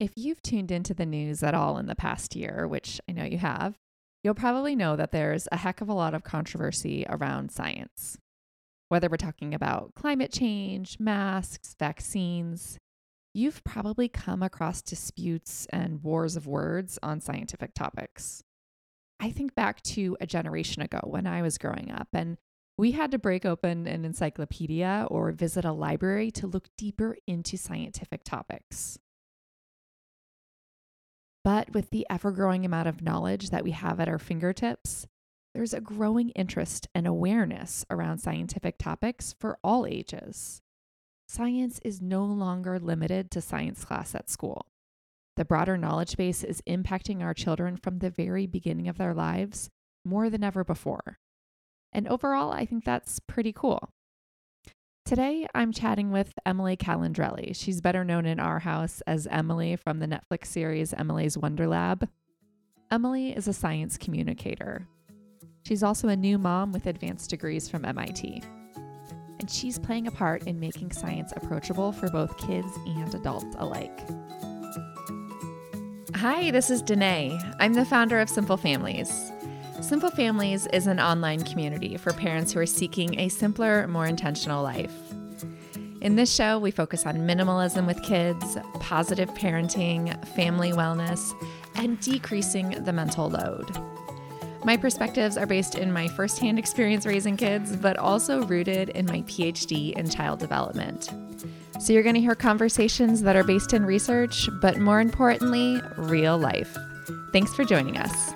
If you've tuned into the news at all in the past year, which I know you have, you'll probably know that there's a heck of a lot of controversy around science. Whether we're talking about climate change, masks, vaccines, you've probably come across disputes and wars of words on scientific topics. I think back to a generation ago when I was growing up, and we had to break open an encyclopedia or visit a library to look deeper into scientific topics. But with the ever growing amount of knowledge that we have at our fingertips, there's a growing interest and awareness around scientific topics for all ages. Science is no longer limited to science class at school. The broader knowledge base is impacting our children from the very beginning of their lives more than ever before. And overall, I think that's pretty cool. Today, I'm chatting with Emily Calandrelli. She's better known in our house as Emily from the Netflix series Emily's Wonder Lab. Emily is a science communicator. She's also a new mom with advanced degrees from MIT. And she's playing a part in making science approachable for both kids and adults alike. Hi, this is Denaye. I'm the founder of Simple Families. Simple Families is an online community for parents who are seeking a simpler, more intentional life. In this show, we focus on minimalism with kids, positive parenting, family wellness, and decreasing the mental load. My perspectives are based in my firsthand experience raising kids, but also rooted in my PhD in child development. So you're going to hear conversations that are based in research, but more importantly, real life. Thanks for joining us.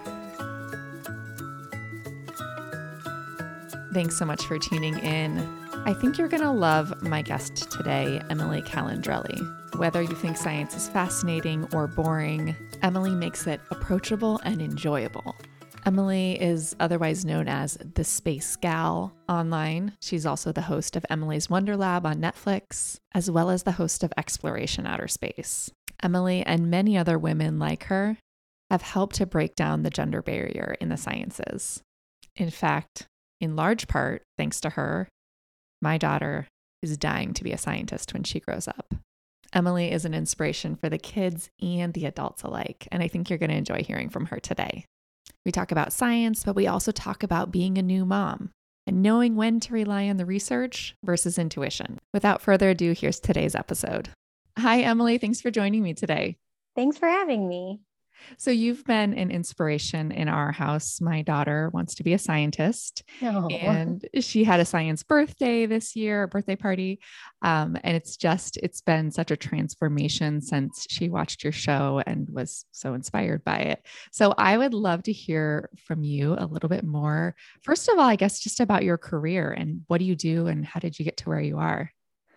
Thanks so much for tuning in. I think you're going to love my guest today, Emily Calandrelli. Whether you think science is fascinating or boring, Emily makes it approachable and enjoyable. Emily is otherwise known as the Space Gal online. She's also the host of Emily's Wonder Lab on Netflix, as well as the host of Xploration Outer Space. Emily and many other women like her have helped to break down the gender barrier in the sciences. In fact, in large part, thanks to her, my daughter is dying to be a scientist when she grows up. Emily is an inspiration for the kids and the adults alike, and I think you're going to enjoy hearing from her today. We talk about science, but we also talk about being a new mom and knowing when to rely on the research versus intuition. Without further ado, here's today's episode. Hi, Emily. Thanks for joining me today. Thanks for having me. So you've been an inspiration in our house. My daughter wants to be a scientist, oh. and she had a science birthday this year, a birthday party, um, and it's just it's been such a transformation since she watched your show and was so inspired by it. So I would love to hear from you a little bit more. First of all, I guess just about your career and what do you do and how did you get to where you are?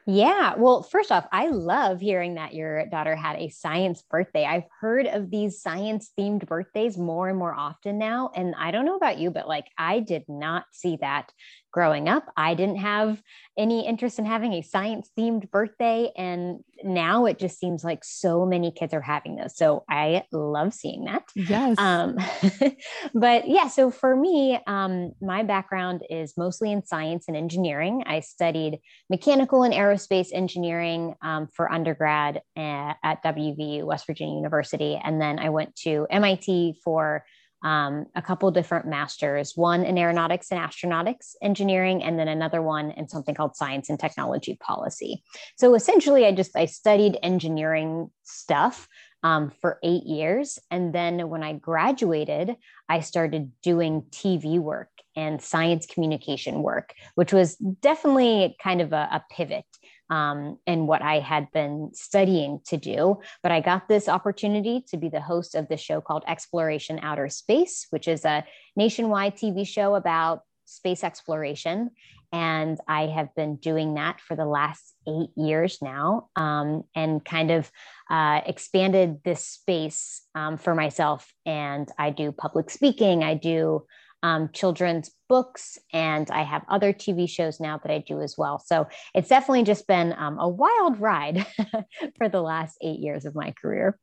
Yeah. Well, first off, I love hearing that your daughter had a science birthday. I've heard of these science themed birthdays more and more often now. And I don't know about you, but like I did not see that growing up. I didn't have any interest in having a science themed birthday. And now it just seems like so many kids are having those. So I love seeing that. Yes. Um, but yeah, so for me, um, my background is mostly in science and engineering. I studied mechanical and aerospace engineering um, for undergrad at, at WVU, West Virginia University. And then I went to MIT for um, a couple different masters one in aeronautics and astronautics engineering and then another one in something called science and technology policy. So essentially i just i studied engineering stuff um, for eight years. And then when i graduated i started doing tv work and science communication work which was definitely kind of a, a pivot um, and what I had been studying to do. But I got this opportunity to be the host of the show called Xploration Outer Space, which is a nationwide TV show about space exploration. And I have been doing that for the last eight years now um, and kind of uh, expanded this space um, for myself. And I do public speaking, I do um, children's books, and I have other TV shows now that I do as well. So it's definitely just been um, a wild ride for the last eight years of my career.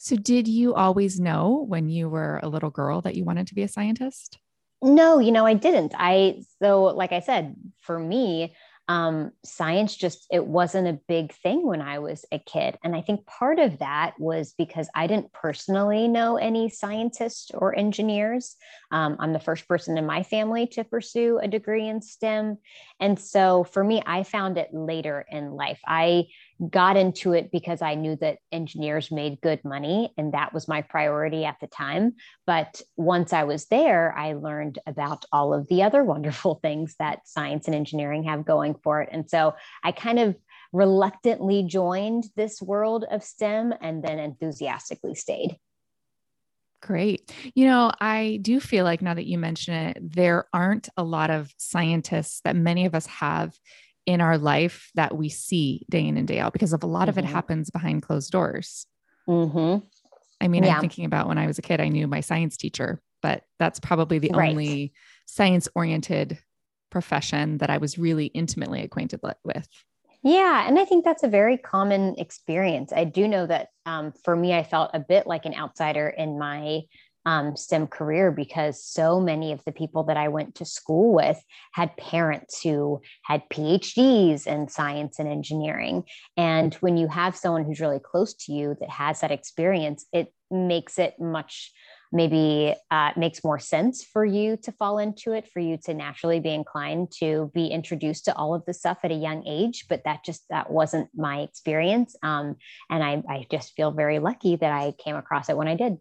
So, did you always know when you were a little girl that you wanted to be a scientist? No, you know, I didn't. I, so like I said, for me, um, science just it wasn't a big thing when i was a kid. And i think part of that was because i didn't personally know any scientists or engineers. Um, i'm the first person in my family to pursue a degree in stem. And so for me i found it later in life. I got into it because I knew that engineers made good money and that was my priority at the time. But once I was there, I learned about all of the other wonderful things that science and engineering have going for it. And so I kind of reluctantly joined this world of STEM and then enthusiastically stayed. Great. You know, I do feel like now that you mention it, there aren't a lot of scientists that many of us have in our life that we see day in and day out because of a lot mm-hmm. of it mm-hmm. happens behind closed doors. Mm-hmm. I mean, yeah. I'm thinking about when I was a kid, I knew my science teacher, but that's probably the right. only science oriented profession that I was really intimately acquainted with. Yeah. And I think that's a very common experience. I do know that um, for me, I felt a bit like an outsider in my um, STEM career because so many of the people that I went to school with had parents who had PhDs in science and engineering. And when you have someone who's really close to you that has that experience, it makes it much maybe uh, makes more sense for you to fall into it for you to naturally be inclined to be introduced to all of this stuff at a young age. But that just that wasn't my experience. Um, and I, I just feel very lucky that i came across it when i did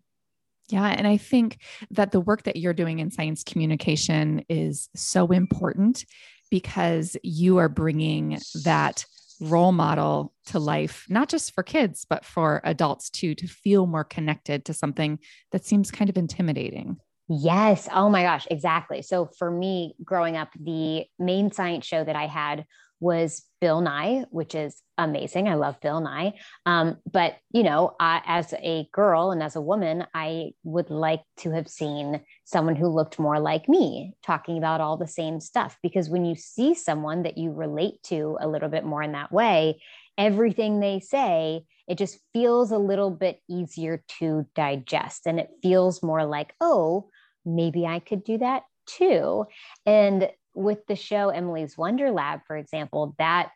yeah. And I think that the work that you're doing in science communication is so important because you are bringing that role model to life, not just for kids, but for adults too, to feel more connected to something that seems kind of intimidating. Yes. Oh my gosh. Exactly. So for me, growing up, the main science show that I had was Bill Nye, which is amazing. I love Bill Nye. Um, but, you know, I, as a girl and as a woman, I would like to have seen someone who looked more like me talking about all the same stuff. Because when you see someone that you relate to a little bit more in that way, everything they say, it just feels a little bit easier to digest. And it feels more like, oh, maybe I could do that too. And with the show Emily's Wonder Lab, for example, that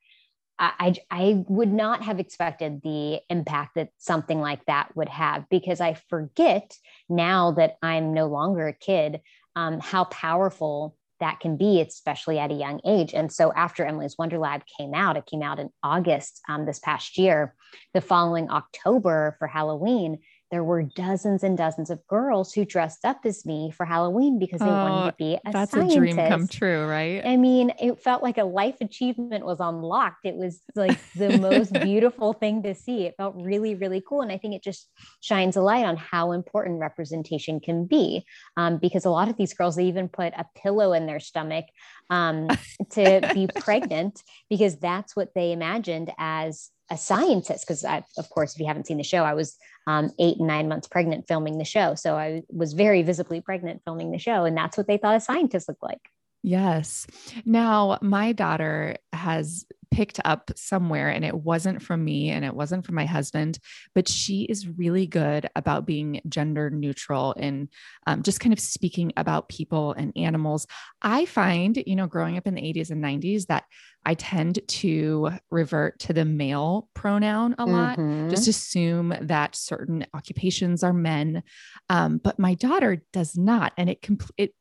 I, I would not have expected the impact that something like that would have because I forget now that I'm no longer a kid um, how powerful that can be, especially at a young age. And so after Emily's Wonder Lab came out, it came out in August um, this past year. The following October for Halloween, there were dozens and dozens of girls who dressed up as me for Halloween because they oh, wanted to be a that's scientist. a dream come true, right? I mean, it felt like a life achievement was unlocked. It was like the most beautiful thing to see. It felt really, really cool. And I think it just shines a light on how important representation can be. Um, because a lot of these girls, they even put a pillow in their stomach um, to be pregnant because that's what they imagined as a scientist because of course if you haven't seen the show i was um, eight and nine months pregnant filming the show. So i was very visibly pregnant filming the show and that's what they thought a scientist looked like. Yes. Now my daughter has picked up somewhere and it wasn't from me and it wasn't from my husband but she is really good about being gender neutral and um, just kind of speaking about people and animals i find you know growing up in the 80s and 90s that I tend to revert to the male pronoun a lot, mm-hmm. just assume that certain occupations are men. Um, but my daughter does not. And it, compl- it,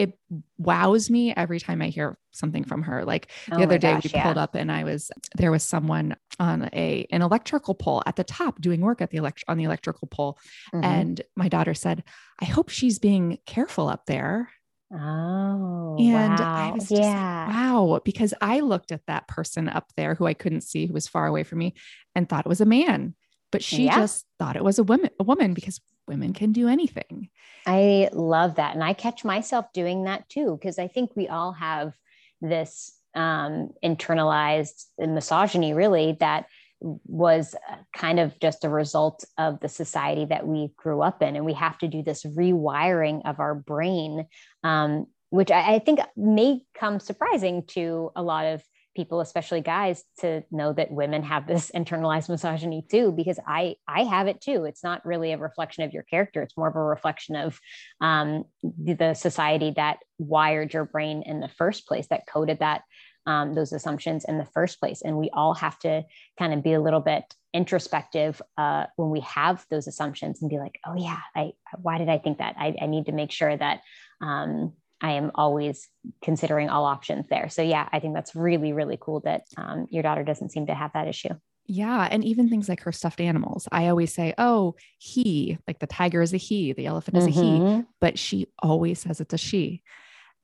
it wows me every time I hear something from her. Like the oh other day gosh, we yeah. pulled up and I was there was someone on a an electrical pole at the top doing work at the elect on the electrical pole. Mm-hmm. And my daughter said, I hope she's being careful up there. Oh, and wow. I was just yeah. Like, wow, because I looked at that person up there who I couldn't see, who was far away from me, and thought it was a man, but she yeah. just thought it was a woman, a woman because women can do anything. I love that, and I catch myself doing that too because I think we all have this um, internalized misogyny, really that was kind of just a result of the society that we grew up in. And we have to do this rewiring of our brain, um, which I, I, think may come surprising to a lot of people, especially guys, to know that women have this internalized misogyny too, because I, I have it too. It's not really a reflection of your character. It's more of a reflection of um, the, the society that wired your brain in the first place, that coded that um, those assumptions in the first place. And we all have to kind of be a little bit introspective uh, when we have those assumptions and be like, oh yeah, I why did I think that? I, I need to make sure that um, I am always considering all options there. So yeah, I think that's really really cool that um, your daughter doesn't seem to have that issue. Yeah. And even things like her stuffed animals. I always say, oh, he, like the tiger is a he, the elephant is mm-hmm. a he, but she always says it's a she.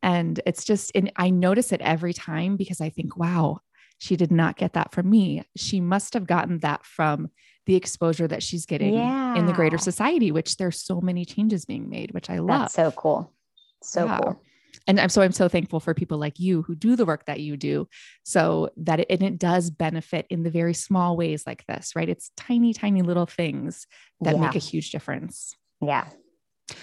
And it's just, and I notice it every time because I think, wow, she did not get that from me. She must have gotten that from the exposure that she's getting yeah. in the greater society, which there's so many changes being made, which I love. That's so cool. So yeah. cool and I'm so I'm so thankful for people like you who do the work that you do so that it, and it does benefit in the very small ways like this, right? It's tiny, tiny little things that yeah. make a huge difference. Yeah.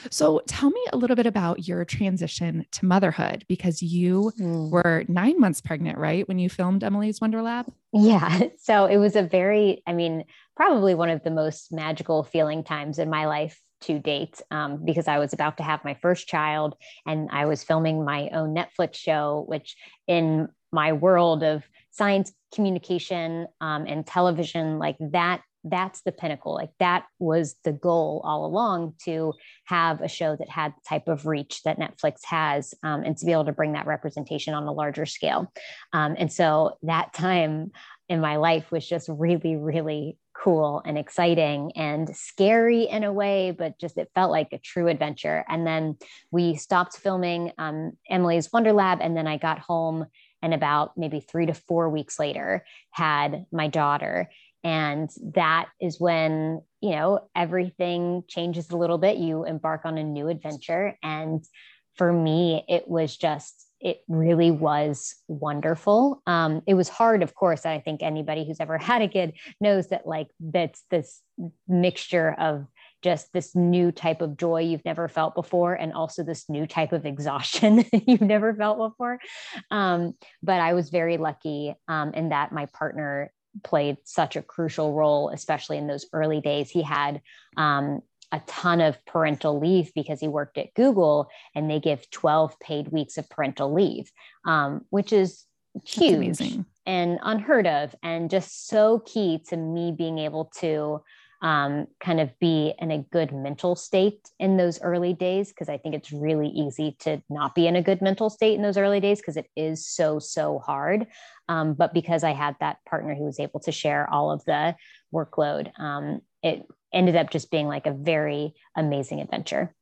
So tell me a little bit about your transition to motherhood because you mm. were nine months pregnant, right? When you filmed Emily's Wonder Lab? Yeah. So it was a very, I mean, probably one of the most magical feeling times in my life to date um, because I was about to have my first child and I was filming my own Netflix show, which in my world of science communication um, and television, like that, that's the pinnacle. Like that was the goal all along to have a show that had the type of reach that Netflix has um, and to be able to bring that representation on a larger scale. Um, and so that time in my life was just really, really cool and exciting and scary in a way, but just it felt like a true adventure. And then we stopped filming um, Emily's Wonder Lab, and then I got home and about maybe three to four weeks later had my daughter. And that is when, you know, everything changes a little bit. You embark on a new adventure. And for me, it was just it really was wonderful. Um, it was hard, of course. I think anybody who's ever had a kid knows that, like, that's this mixture of just this new type of joy you've never felt before, and also this new type of exhaustion you've never felt before. Um, but I was very lucky um, in that my partner played such a crucial role, especially in those early days. He had um, a ton of parental leave because he worked at Google and they give 12 paid weeks of parental leave, um, which is huge and unheard of and just so key to me being able to um, kind of be in a good mental state in those early days because I think it's really easy to not be in a good mental state in those early days because it is so, so hard. Um, but because I had that partner who was able to share all of the workload, um, it ended up just being like a very amazing adventure.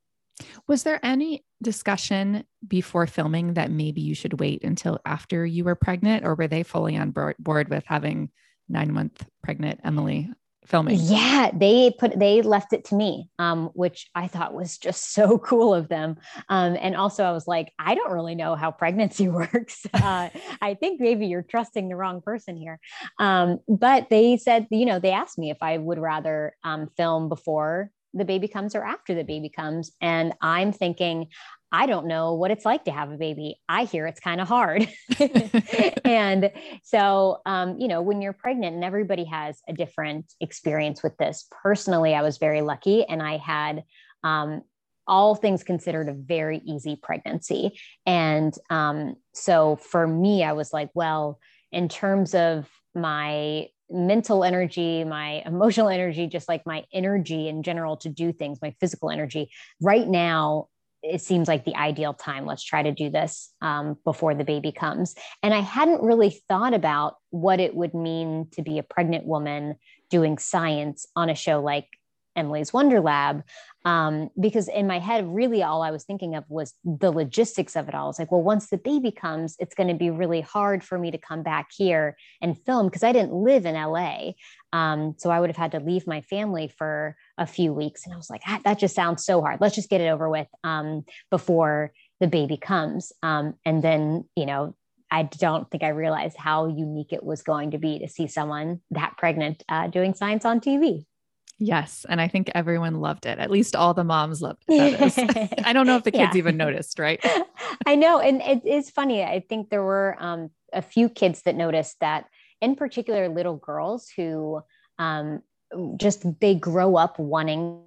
Was there any discussion before filming that maybe you should wait until after you were pregnant, or were they fully on board with having nine month pregnant Emily filming? Yeah, they put they left it to me, um, which I thought was just so cool of them. Um, and also, I was like, I don't really know how pregnancy works. Uh, I think maybe you're trusting the wrong person here. Um, but they said, you know, they asked me if I would rather um, film before the baby comes or after the baby comes. And I'm thinking, I don't know what it's like to have a baby. I hear it's kind of hard. and so, um, you know, when you're pregnant, and everybody has a different experience with this. Personally, I was very lucky and I had, um, all things considered, a very easy pregnancy. And um, so for me, I was like, well, in terms of my mental energy, my emotional energy, just like my energy in general to do things, my physical energy. Right now, it seems like the ideal time. Let's try to do this um, before the baby comes. And I hadn't really thought about what it would mean to be a pregnant woman doing science on a show like Emily's Wonder Lab. Um, because in my head, really all I was thinking of was the logistics of it all. It's like, well, once the baby comes, it's going to be really hard for me to come back here and film because I didn't live in LA. Um, so I would have had to leave my family for a few weeks. And I was like, ah, that just sounds so hard. Let's just get it over with um, before the baby comes. Um, and then, you know, I don't think I realized how unique it was going to be to see someone that pregnant uh, doing science on TV. Yes. And I think everyone loved it. At least all the moms loved it. I don't know if the kids yeah. even noticed, right? I know. And it is funny. I think there were um, a few kids that noticed that, in particular, little girls who um, just they grow up wanting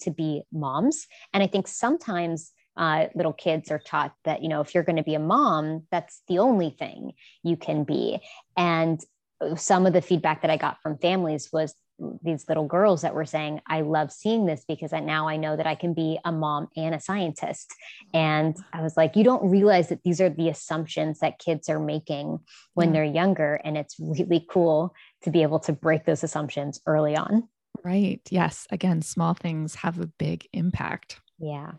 to be moms. And I think sometimes uh, little kids are taught that you know if you're going to be a mom that's the only thing you can be and some of the feedback that i got from families was these little girls that were saying i love seeing this because I, now i know that i can be a mom and a scientist. And i was like you don't realize that these are the assumptions that kids are making when they're younger and it's really cool to be able to break those assumptions early on. Right. Yes. Again small things have a big impact. Yeah.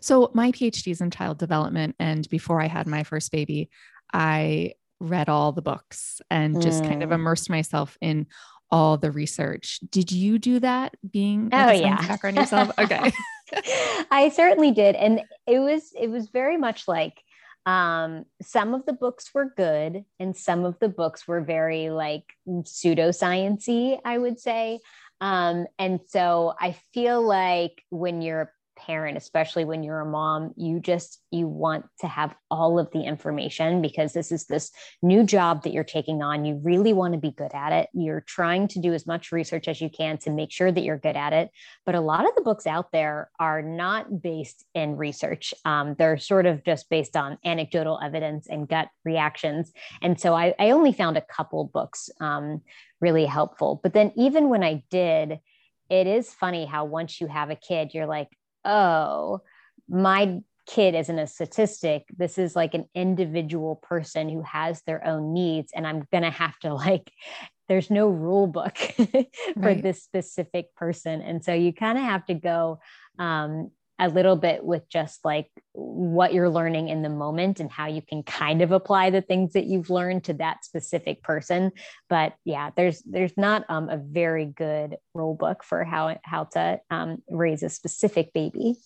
So my phd is in child development and before i had my first baby i read all the books and just kind of mm. immersed myself in all the research. Did you do that being oh yeah background yourself? Okay. I certainly did. And it was it was very much like um, some of the books were good and some of the books were very like pseudosciency, I would say. Um, and so I feel like when you're parent especially when you're a mom you just you want to have all of the information because this is this new job that you're taking on. You really want to be good at it. You're trying to do as much research as you can to make sure that you're good at it. But a lot of the books out there are not based in research. Um, they're sort of just based on anecdotal evidence and gut reactions. And so i, I only found a couple books um, really helpful. But then even when i did it is funny how once you have a kid, you're like, oh, my kid isn't a statistic. This is like an individual person who has their own needs. And I'm going to have to like, there's no rule book for right. this specific person. And so you kind of have to go um, a little bit with just like what you're learning in the moment and how you can kind of apply the things that you've learned to that specific person. But yeah there's there's not um, a very good rule book for how how to um, raise a specific baby.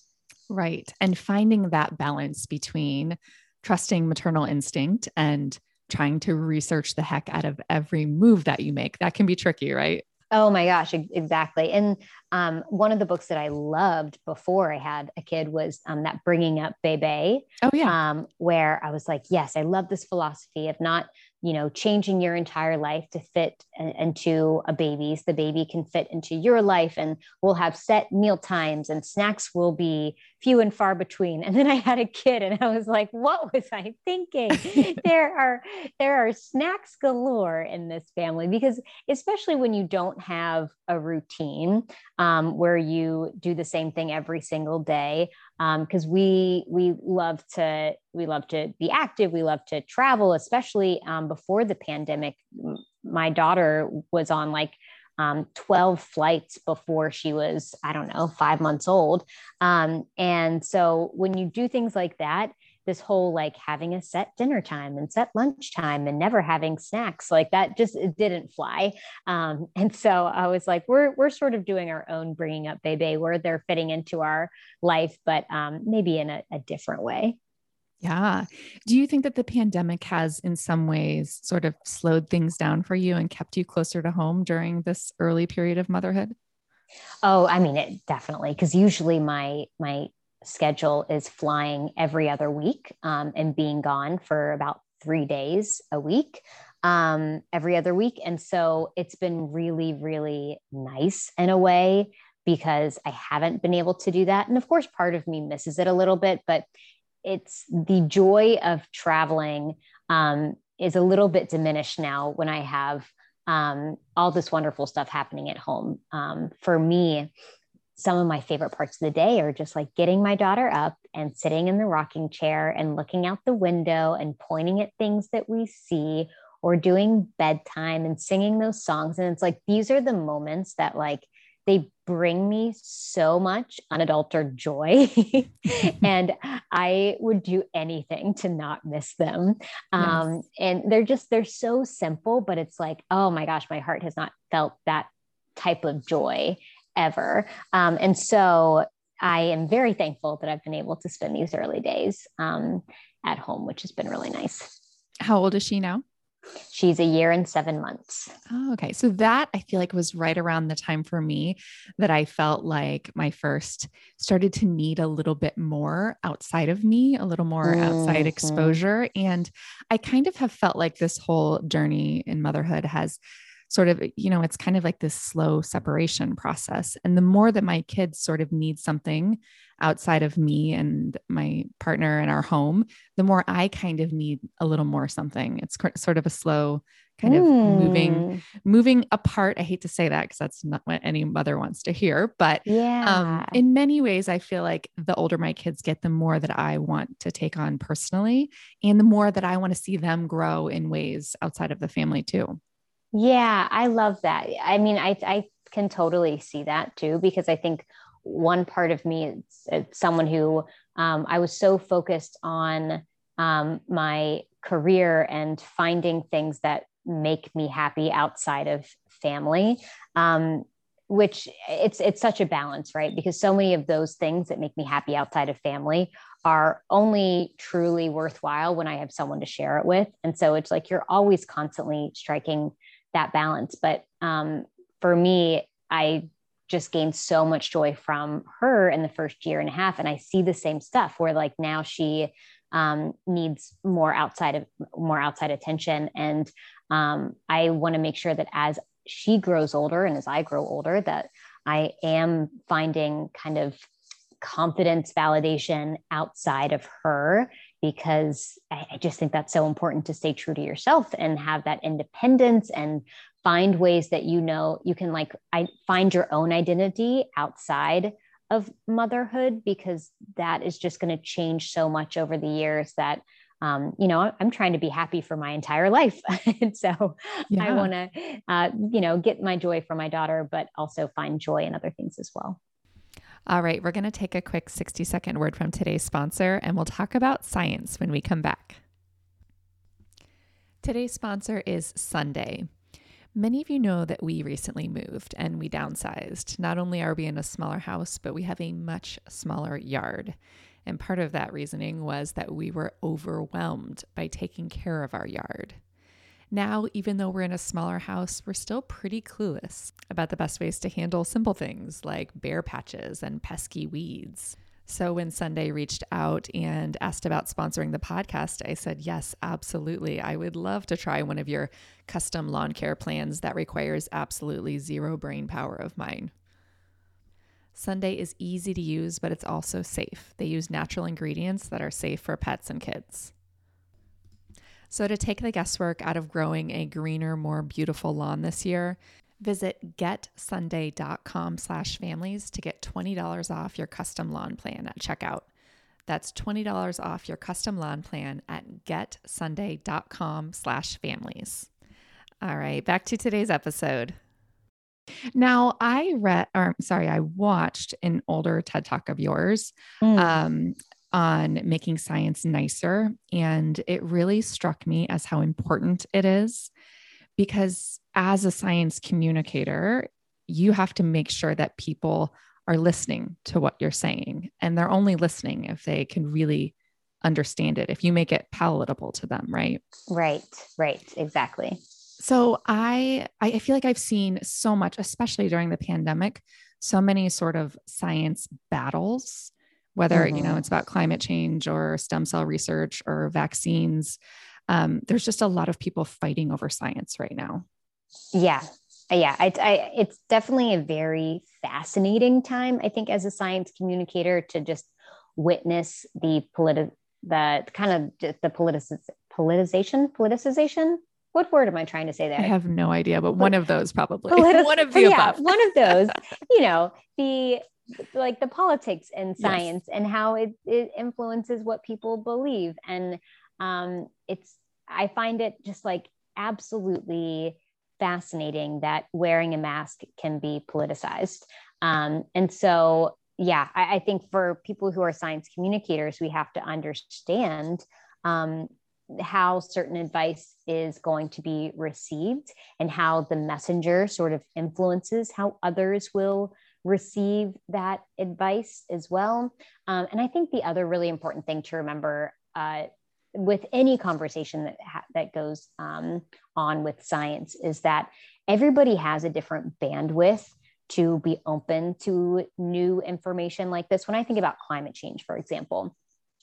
Right. And finding that balance between trusting maternal instinct and trying to research the heck out of every move that you make that can be tricky right Oh my gosh, exactly. And um, one of the books that I loved before I had a kid was um, that Bringing Up Bebe. Oh yeah. Um, where I was like, yes, I love this philosophy of not you know changing your entire life to fit into a baby's the baby can fit into your life and we'll have set meal times and snacks will be few and far between. And then i had a kid and i was like what was i thinking? There are there are snacks galore in this family because especially when you don't have a routine um, where you do the same thing every single day because um, we we love to we love to be active. We love to travel especially um, before the pandemic. My daughter was on like um, 12 flights before she was i don't know five months old. Um, and so when you do things like that this whole like having a set dinner time and set lunch time and never having snacks like that just it didn't fly um, and so i was like we're we're sort of doing our own bringing up bebe where they're fitting into our life but um, maybe in a, a different way yeah. Do you think that the pandemic has, in some ways, sort of slowed things down for you and kept you closer to home during this early period of motherhood? Oh, I mean, it definitely. Because usually my my schedule is flying every other week um, and being gone for about three days a week um, every other week. And so it's been really, really nice in a way because I haven't been able to do that. And of course, part of me misses it a little bit, but it's the joy of traveling um, is a little bit diminished now when I have um, all this wonderful stuff happening at home. Um, for me, some of my favorite parts of the day are just like getting my daughter up and sitting in the rocking chair and looking out the window and pointing at things that we see or doing bedtime and singing those songs. And it's like these are the moments that like they bring me so much unadulterated joy. And i would do anything to not miss them. Um, yes. and they're just they're so simple but it's like oh my gosh my heart has not felt that type of joy ever. Um, and so I am very thankful that I've been able to spend these early days um, at home, which has been really nice. How old is she now? She's a year and seven months. Oh, okay. So that I feel like was right around the time for me that I felt like my first started to need a little bit more outside of me, a little more mm-hmm. outside exposure. And I kind of have felt like this whole journey in motherhood has sort of, you know, it's kind of like this slow separation process. And the more that my kids sort of need something outside of me and my partner and our home, the more I kind of need a little more something. It's sort of a slow kind of moving Mm. moving apart. I hate to say that because that's not what any mother wants to hear, but Yeah. um, in many ways, I feel like the older my kids get, the more that I want to take on personally, and the more that I want to see them grow in ways outside of the family too. Yeah, I love that. I mean, I I can totally see that too because I think one part of me is someone who um, I was so focused on um, my career and finding things that make me happy outside of family. Um, which it's it's such a balance, right? Because so many of those things that make me happy outside of family are only truly worthwhile when I have someone to share it with. And so it's like you're always constantly striking that balance. But um, for me, I just gained so much joy from her in the first year and a half. And I see the same stuff where like now she um, needs more outside of more outside attention. And um, I want to make sure that as she grows older and as I grow older, that I am finding kind of confidence validation outside of her because I, I, just think that's so important to stay true to yourself and have that independence and find ways that you know you can like I find your own identity outside of motherhood because that is just going to change so much over the years that um, you know i'm trying to be happy for my entire life and so yeah. i want to uh, you know get my joy from my daughter but also find joy in other things as well all right, we're going to take a quick 60 second word from today's sponsor and we'll talk about science when we come back. Today's sponsor is Sunday. Many of you know that we recently moved and we downsized. Not only are we in a smaller house, but we have a much smaller yard. And part of that reasoning was that we were overwhelmed by taking care of our yard. Now, even though we're in a smaller house, we're still pretty clueless about the best ways to handle simple things like bare patches and pesky weeds. So, when Sunday reached out and asked about sponsoring the podcast, I said, Yes, absolutely. I would love to try one of your custom lawn care plans that requires absolutely zero brain power of mine. Sunday is easy to use, but it's also safe. They use natural ingredients that are safe for pets and kids. So, to take the guesswork out of growing a greener, more beautiful lawn this year, visit getsunday.com slash families to get $20 off your custom lawn plan at checkout. That's $20 off your custom lawn plan at getsunday.com slash families. All right, back to today's episode. Now, I read, or sorry, I watched an older TED Talk of yours. Mm. Um, on making science nicer. And it really struck me as how important it is because as a science communicator, you have to make sure that people are listening to what you're saying. And they're only listening if they can really understand it, if you make it palatable to them, right? Right, right, exactly. So I I feel like I've seen so much, especially during the pandemic, so many sort of science battles whether mm-hmm. you know mm-hmm. it's about climate change or stem cell research or vaccines um, there's just a lot of people fighting over science right now yeah yeah I, I, it's definitely a very fascinating time i think as a science communicator to just witness the politi- the kind of the politic- politicization politicization what word am I trying to say there? I have no idea, but one of those probably. Politic- one of the yeah, above. one of those. You know, the like the politics and science yes. and how it, it influences what people believe and um, it's i find it just like absolutely fascinating that wearing a mask can be politicized um, and so yeah I, I, think for people who are science communicators we have to understand um, how certain advice is going to be received and how the messenger sort of influences how others will receive that advice as well. Um, and I think the other really important thing to remember uh, with any conversation that ha- that goes um, on with science is that everybody has a different bandwidth to be open to new information like this. When I think about climate change, for example,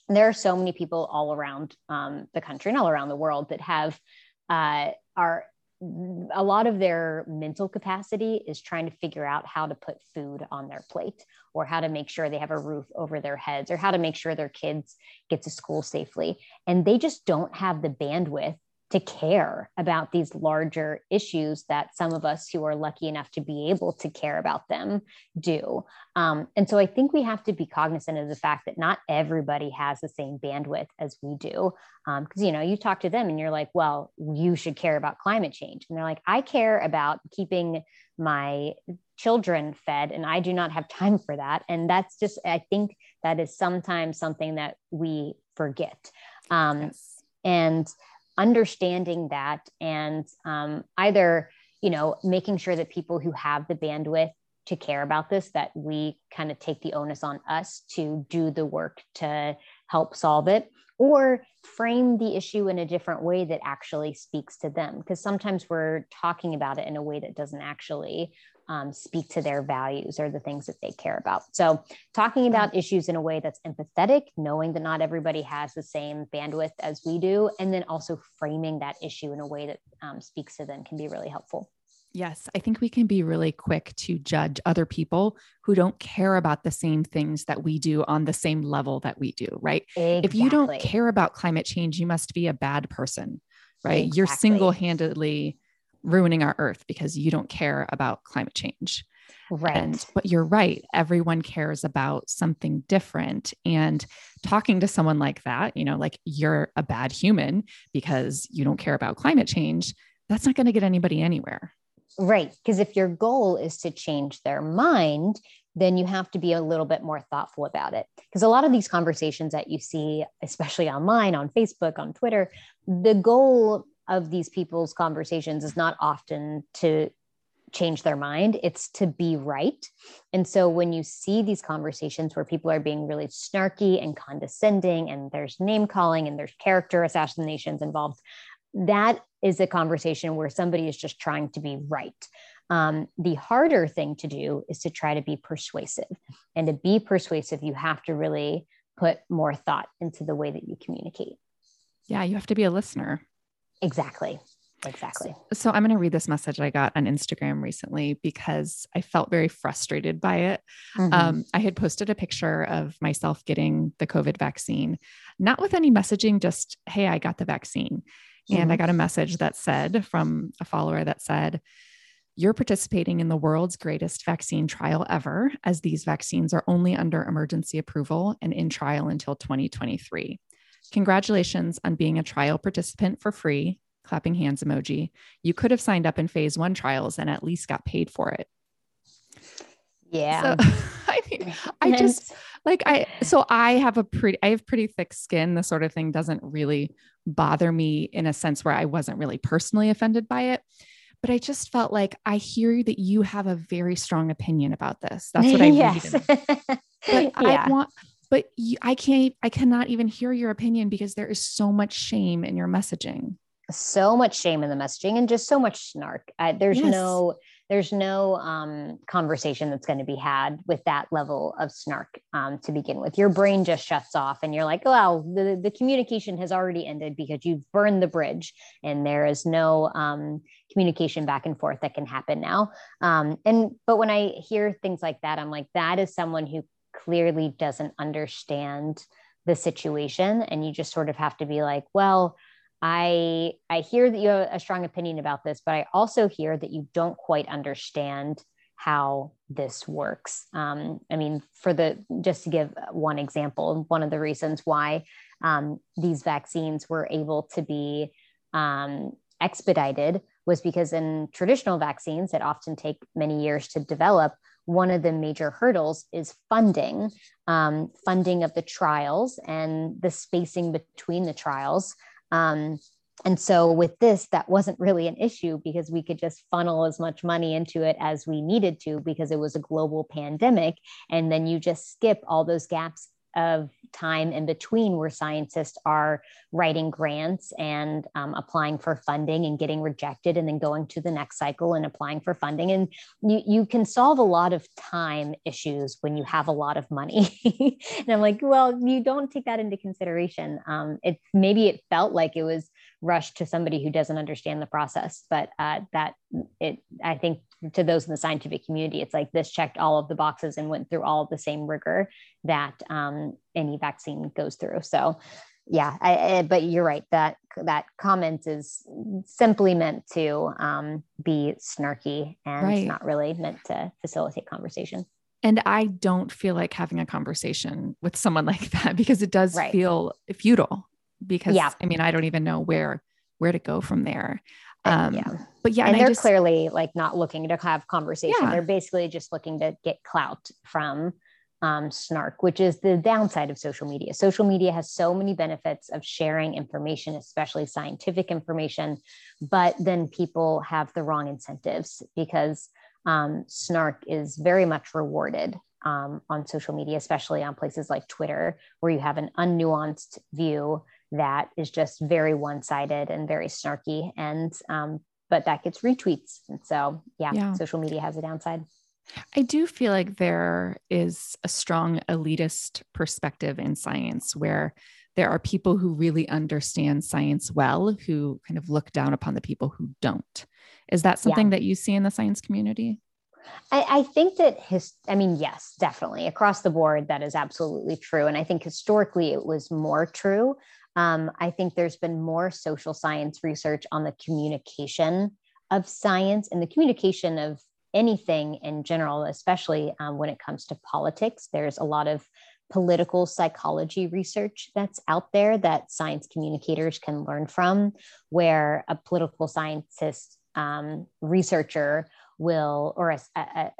there are so many people all around um, the country and all around the world that have uh, are a lot of their mental capacity is trying to figure out how to put food on their plate or how to make sure they have a roof over their heads or how to make sure their kids get to school safely. And they just don't have the bandwidth to care about these larger issues that some of us who are lucky enough to be able to care about them do. Um, and so I think we have to be cognizant of the fact that not everybody has the same bandwidth as we do. Because, um, you know, you talk to them and you're like, well, you should care about climate change. And they're like, I care about keeping my children fed and I do not have time for that. And that's just, I think that is sometimes something that we forget. Um, yes. And understanding that and um, either you know making sure that people who have the bandwidth to care about this that we kind of take the onus on us to do the work to help solve it or frame the issue in a different way that actually speaks to them. Because sometimes we're talking about it in a way that doesn't actually um, speak to their values or the things that they care about. So, talking about mm-hmm. issues in a way that's empathetic, knowing that not everybody has the same bandwidth as we do, and then also framing that issue in a way that um, speaks to them can be really helpful. Yes, I think we can be really quick to judge other people who don't care about the same things that we do on the same level that we do, right? Exactly. If you don't care about climate change, you must be a bad person, right? Exactly. You're single handedly ruining our earth because you don't care about climate change. Right. And, but you're right. Everyone cares about something different. And talking to someone like that, you know, like you're a bad human because you don't care about climate change, that's not going to get anybody anywhere. Right. Because if your goal is to change their mind, then you have to be a little bit more thoughtful about it. Because a lot of these conversations that you see, especially online, on Facebook, on Twitter, the goal of these people's conversations is not often to change their mind. It's to be right. And so when you see these conversations where people are being really snarky and condescending and there's name calling and there's character assassinations involved that is a conversation where somebody is just trying to be right. Um, the harder thing to do is to try to be persuasive. And to be persuasive you have to really put more thought into the way that you communicate. Yeah you have to be a listener Exactly. Exactly. So, so I'm going to read this message I got on Instagram recently because I felt very frustrated by it. Mm-hmm. Um, I had posted a picture of myself getting the COVID vaccine, not with any messaging, just, hey, I got the vaccine. Mm-hmm. And I mm-hmm. got a message that said from a follower that said, you're participating in the world's greatest vaccine trial ever, as these vaccines are only under emergency approval and in trial until 2023. Congratulations on being a trial participant for free. Clapping hands emoji. You could have signed up in phase one trials and at least got paid for it. Yeah. So, I mean, I just like I so I have a pretty I have pretty thick skin. The sort of thing doesn't really bother me in a sense where I wasn't really personally offended by it. But I just felt like I hear that you have a very strong opinion about this. That's what I yes. read. but yeah. I want but you, I can't, I cannot even hear your opinion because there is so much shame in your messaging. So much shame in the messaging and just so much snark. Uh, there's yes. no, there's no um, conversation that's going to be had with that level of snark um, to begin with. Your brain just shuts off, and you're like, "Well, the, the communication has already ended because you've burned the bridge, and there is no um, communication back and forth that can happen now." Um, and but when I hear things like that, I'm like, "That is someone who clearly doesn't understand the situation. And you just sort of have to be like well i i hear that you have a strong opinion about this but i also hear that you don't quite understand how this works. Um, i mean for the just to give one example one of the reasons why um, these vaccines were able to be um, expedited was because in traditional vaccines that often take many years to develop one of the major hurdles is funding, um, funding of the trials and the spacing between the trials. Um, and so with this, that wasn't really an issue because we could just funnel as much money into it as we needed to because it was a global pandemic. And then you just skip all those gaps of time in between where scientists are writing grants and um, applying for funding and getting rejected and then going to the next cycle and applying for funding. And you, you can solve a lot of time issues when you have a lot of money. And i'm like well you don't take that into consideration. Um, it maybe it felt like it was rush to somebody who doesn't understand the process. But uh, that it, I think, to those in the scientific community, it's like this checked all of the boxes and went through all of the same rigor that um, any vaccine goes through. So yeah I, I, but you're right that that comment is simply meant to um, be snarky and right. not really meant to facilitate conversation and i don't feel like having a conversation with someone like that because it does right. feel futile because yeah. i mean i don't even know where where to go from there um, yeah. but yeah and, and they're just, clearly like not looking to have conversation yeah. they're basically just looking to get clout from um, snark, which is the downside of social media. Social media has so many benefits of sharing information, especially scientific information, but then people have the wrong incentives because um, snark is very much rewarded um, on social media, especially on places like Twitter, where you have an unnuanced view that is just very one sided and very snarky. And, um, but that gets retweets. And so, yeah, yeah, social media has a downside. I do feel like there is a strong elitist perspective in science where there are people who really understand science well who kind of look down upon the people who don't. Is that something yeah. that you see in the science community? I, I, think that his, I mean, yes, definitely across the board, that is absolutely true. And I think historically it was more true. Um, I think there's been more social science research on the communication of science and the communication of anything in general, especially um, when it comes to politics. There's a lot of political psychology research that's out there that science communicators can learn from, where a political scientist um, researcher will, or a, a,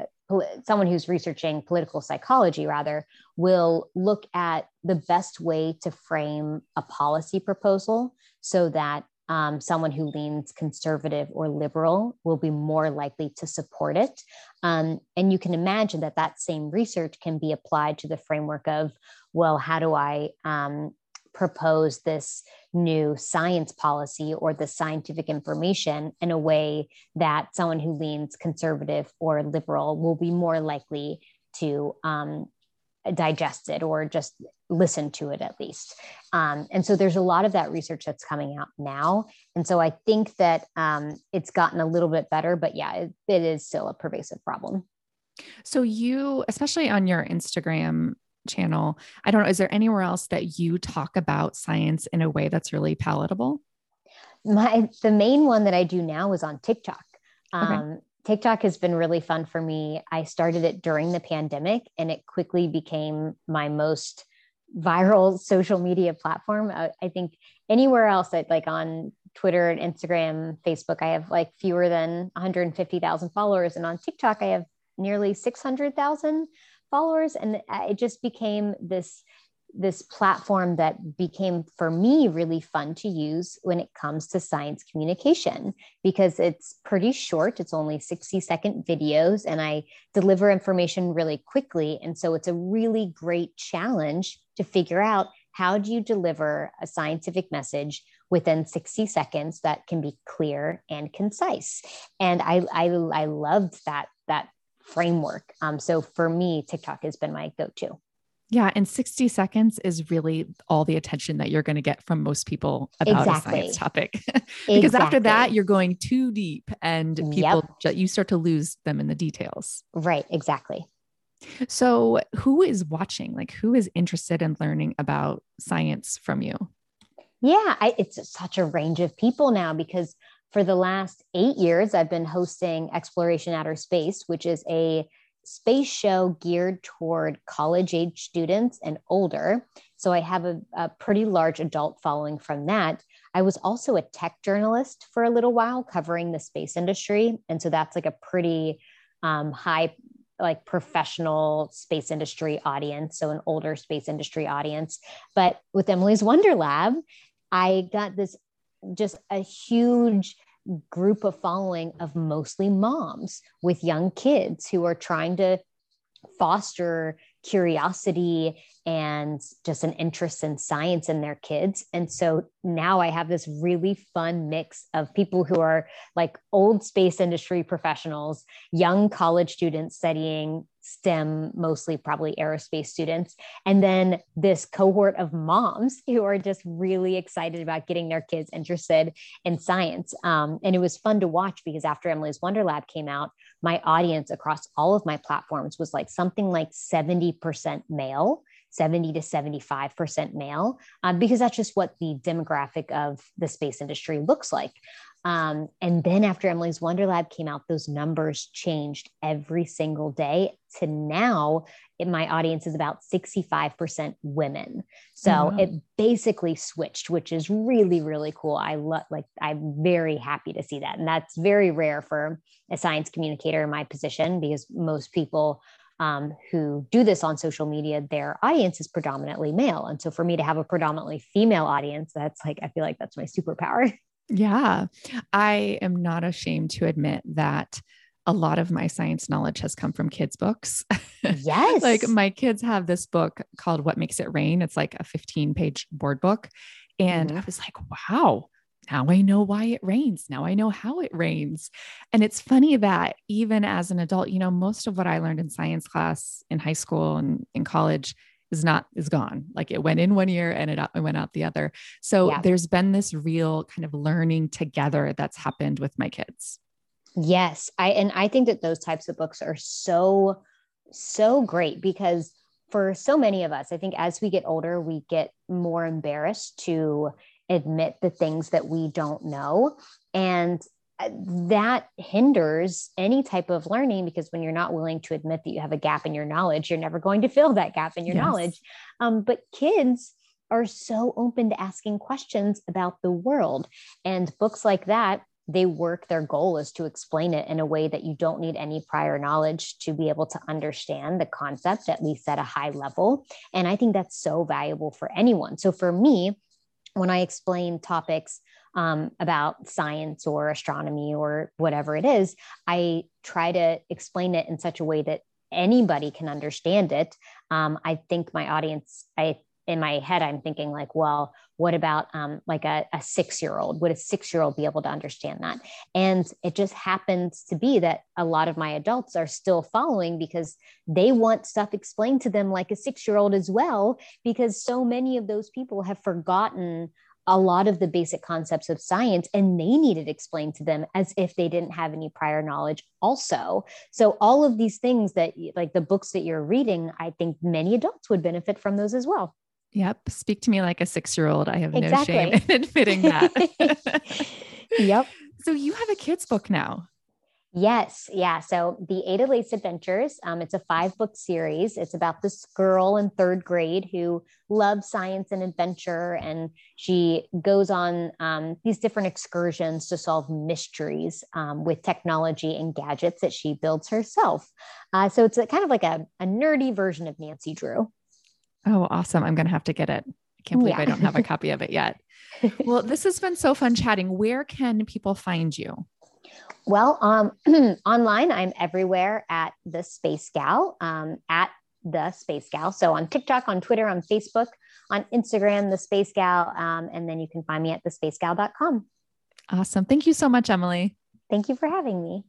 someone who's researching political psychology rather, will look at the best way to frame a policy proposal so that um, someone who leans conservative or liberal will be more likely to support it. Um, and you can imagine that that same research can be applied to the framework of, well, how do I um, propose this new science policy or the scientific information in a way that someone who leans conservative or liberal will be more likely to um, digest it or just listen to it at least. Um, and so there's a lot of that research that's coming out now. And so I think that um, it's gotten a little bit better, but yeah, it, it is still a pervasive problem. So you, especially on your Instagram channel, I don't know, is there anywhere else that you talk about science in a way that's really palatable? My the main one that I do now is on TikTok. Um, okay. TikTok has been really fun for me. I started it during the pandemic and it quickly became my most viral social media platform. I, I think anywhere else that like on Twitter and Instagram, Facebook, I have like fewer than 150,000 followers. And on TikTok, I have nearly 600,000 followers. And it just became this this platform that became for me really fun to use when it comes to science communication because it's pretty short it's only 60 second videos and i deliver information really quickly and so it's a really great challenge to figure out how do you deliver a scientific message within 60 seconds that can be clear and concise and i i, I loved that that framework um, so for me tiktok has been my go-to yeah. And 60 seconds is really all the attention that you're going to get from most people about exactly. a science topic. because exactly. after that, you're going too deep and people, yep. you start to lose them in the details. Right. Exactly. So, who is watching? Like, who is interested in learning about science from you? Yeah, I, it's such a range of people now because for the last eight years, I've been hosting Xploration Outer Space, which is a space show geared toward college age students and older. So I have a, a, pretty large adult following from that. I was also a tech journalist for a little while covering the space industry. And so that's like a pretty um, high, like professional space industry audience. So an older space industry audience. But with Emily's Wonder Lab, I got this just a huge group of following of mostly moms with young kids who are trying to foster curiosity and just an interest in science in their kids. And so now I have this really fun mix of people who are like old space industry professionals, young college students studying STEM, mostly probably aerospace students, and then this cohort of moms who are just really excited about getting their kids interested in science. Um, and it was fun to watch because after Emily's Wonder Lab came out, my audience across all of my platforms was like something like 70% male 70 to 75% male, um, because that's just what the demographic of the space industry looks like. Um, and then after Emily's Wonder Lab came out, those numbers changed every single day to now my audience is about 65% women. So mm-hmm. it basically switched, which is really, really cool. I love, like, I'm very happy to see that. And that's very rare for a science communicator in my position because most people um, who do this on social media, their audience is predominantly male. And so for me to have a predominantly female audience, that's like, I feel like that's my superpower. Yeah. I am not ashamed to admit that a lot of my science knowledge has come from kids' books. Yes. like my kids have this book called What Makes It Rain. It's like a 15 page board book. And mm-hmm. I was like, wow, now I know why it rains. Now I know how it rains. And it's funny that even as an adult, you know, most of what I learned in science class in high school and in college is not is gone like it went in one year and it, out, it went out the other so yeah. there's been this real kind of learning together that's happened with my kids yes i and i think that those types of books are so so great because for so many of us i think as we get older we get more embarrassed to admit the things that we don't know. And that hinders any type of learning because when you're not willing to admit that you have a gap in your knowledge, you're never going to fill that gap in your yes. knowledge. Um, but kids are so open to asking questions about the world. And books like that, they work, their goal is to explain it in a way that you don't need any prior knowledge to be able to understand the concept, at least at a high level. And I think that's so valuable for anyone. So for me, when I explain topics um, about science or astronomy or whatever it is, I try to explain it in such a way that anybody can understand it. Um, I think my audience, I in my head, I'm thinking like, well, what about um, like a, a six year old? Would a six year old be able to understand that? And it just happens to be that a lot of my adults are still following because they want stuff explained to them like a six year old as well, because so many of those people have forgotten a lot of the basic concepts of science and they need it explained to them as if they didn't have any prior knowledge also so all of these things that like the books that you're reading i think many adults would benefit from those as well Yep. Speak to me like a six year old. I have exactly. no shame in admitting that. yep. So you have a kid's book now. Yes. Yeah. So the Ada Lace Adventures, um, it's a five book series. It's about this girl in third grade who loves science and adventure. And she goes on um, these different excursions to solve mysteries um, with technology and gadgets that she builds herself. Uh, so it's a, kind of like a, a nerdy version of Nancy Drew. Oh, awesome. I'm going to have to get it. I can't believe yeah. I don't have a copy of it yet. well, this has been so fun chatting. Where can people find you? Well, um, online, I'm everywhere at the Space Gal, um, at the Space Gal. So on TikTok, on Twitter, on Facebook, on Instagram, the Space Gal. Um, and then you can find me at thespacegal.com. Awesome. Thank you so much, Emily. Thank you for having me.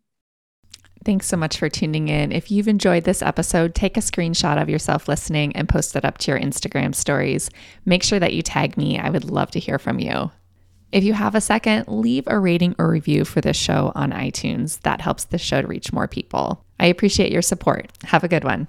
Thanks so much for tuning in. If you've enjoyed this episode, take a screenshot of yourself listening and post it up to your Instagram stories. Make sure that you tag me. I would love to hear from you. If you have a second, leave a rating or review for this show on iTunes. That helps the show to reach more people. I appreciate your support. Have a good one.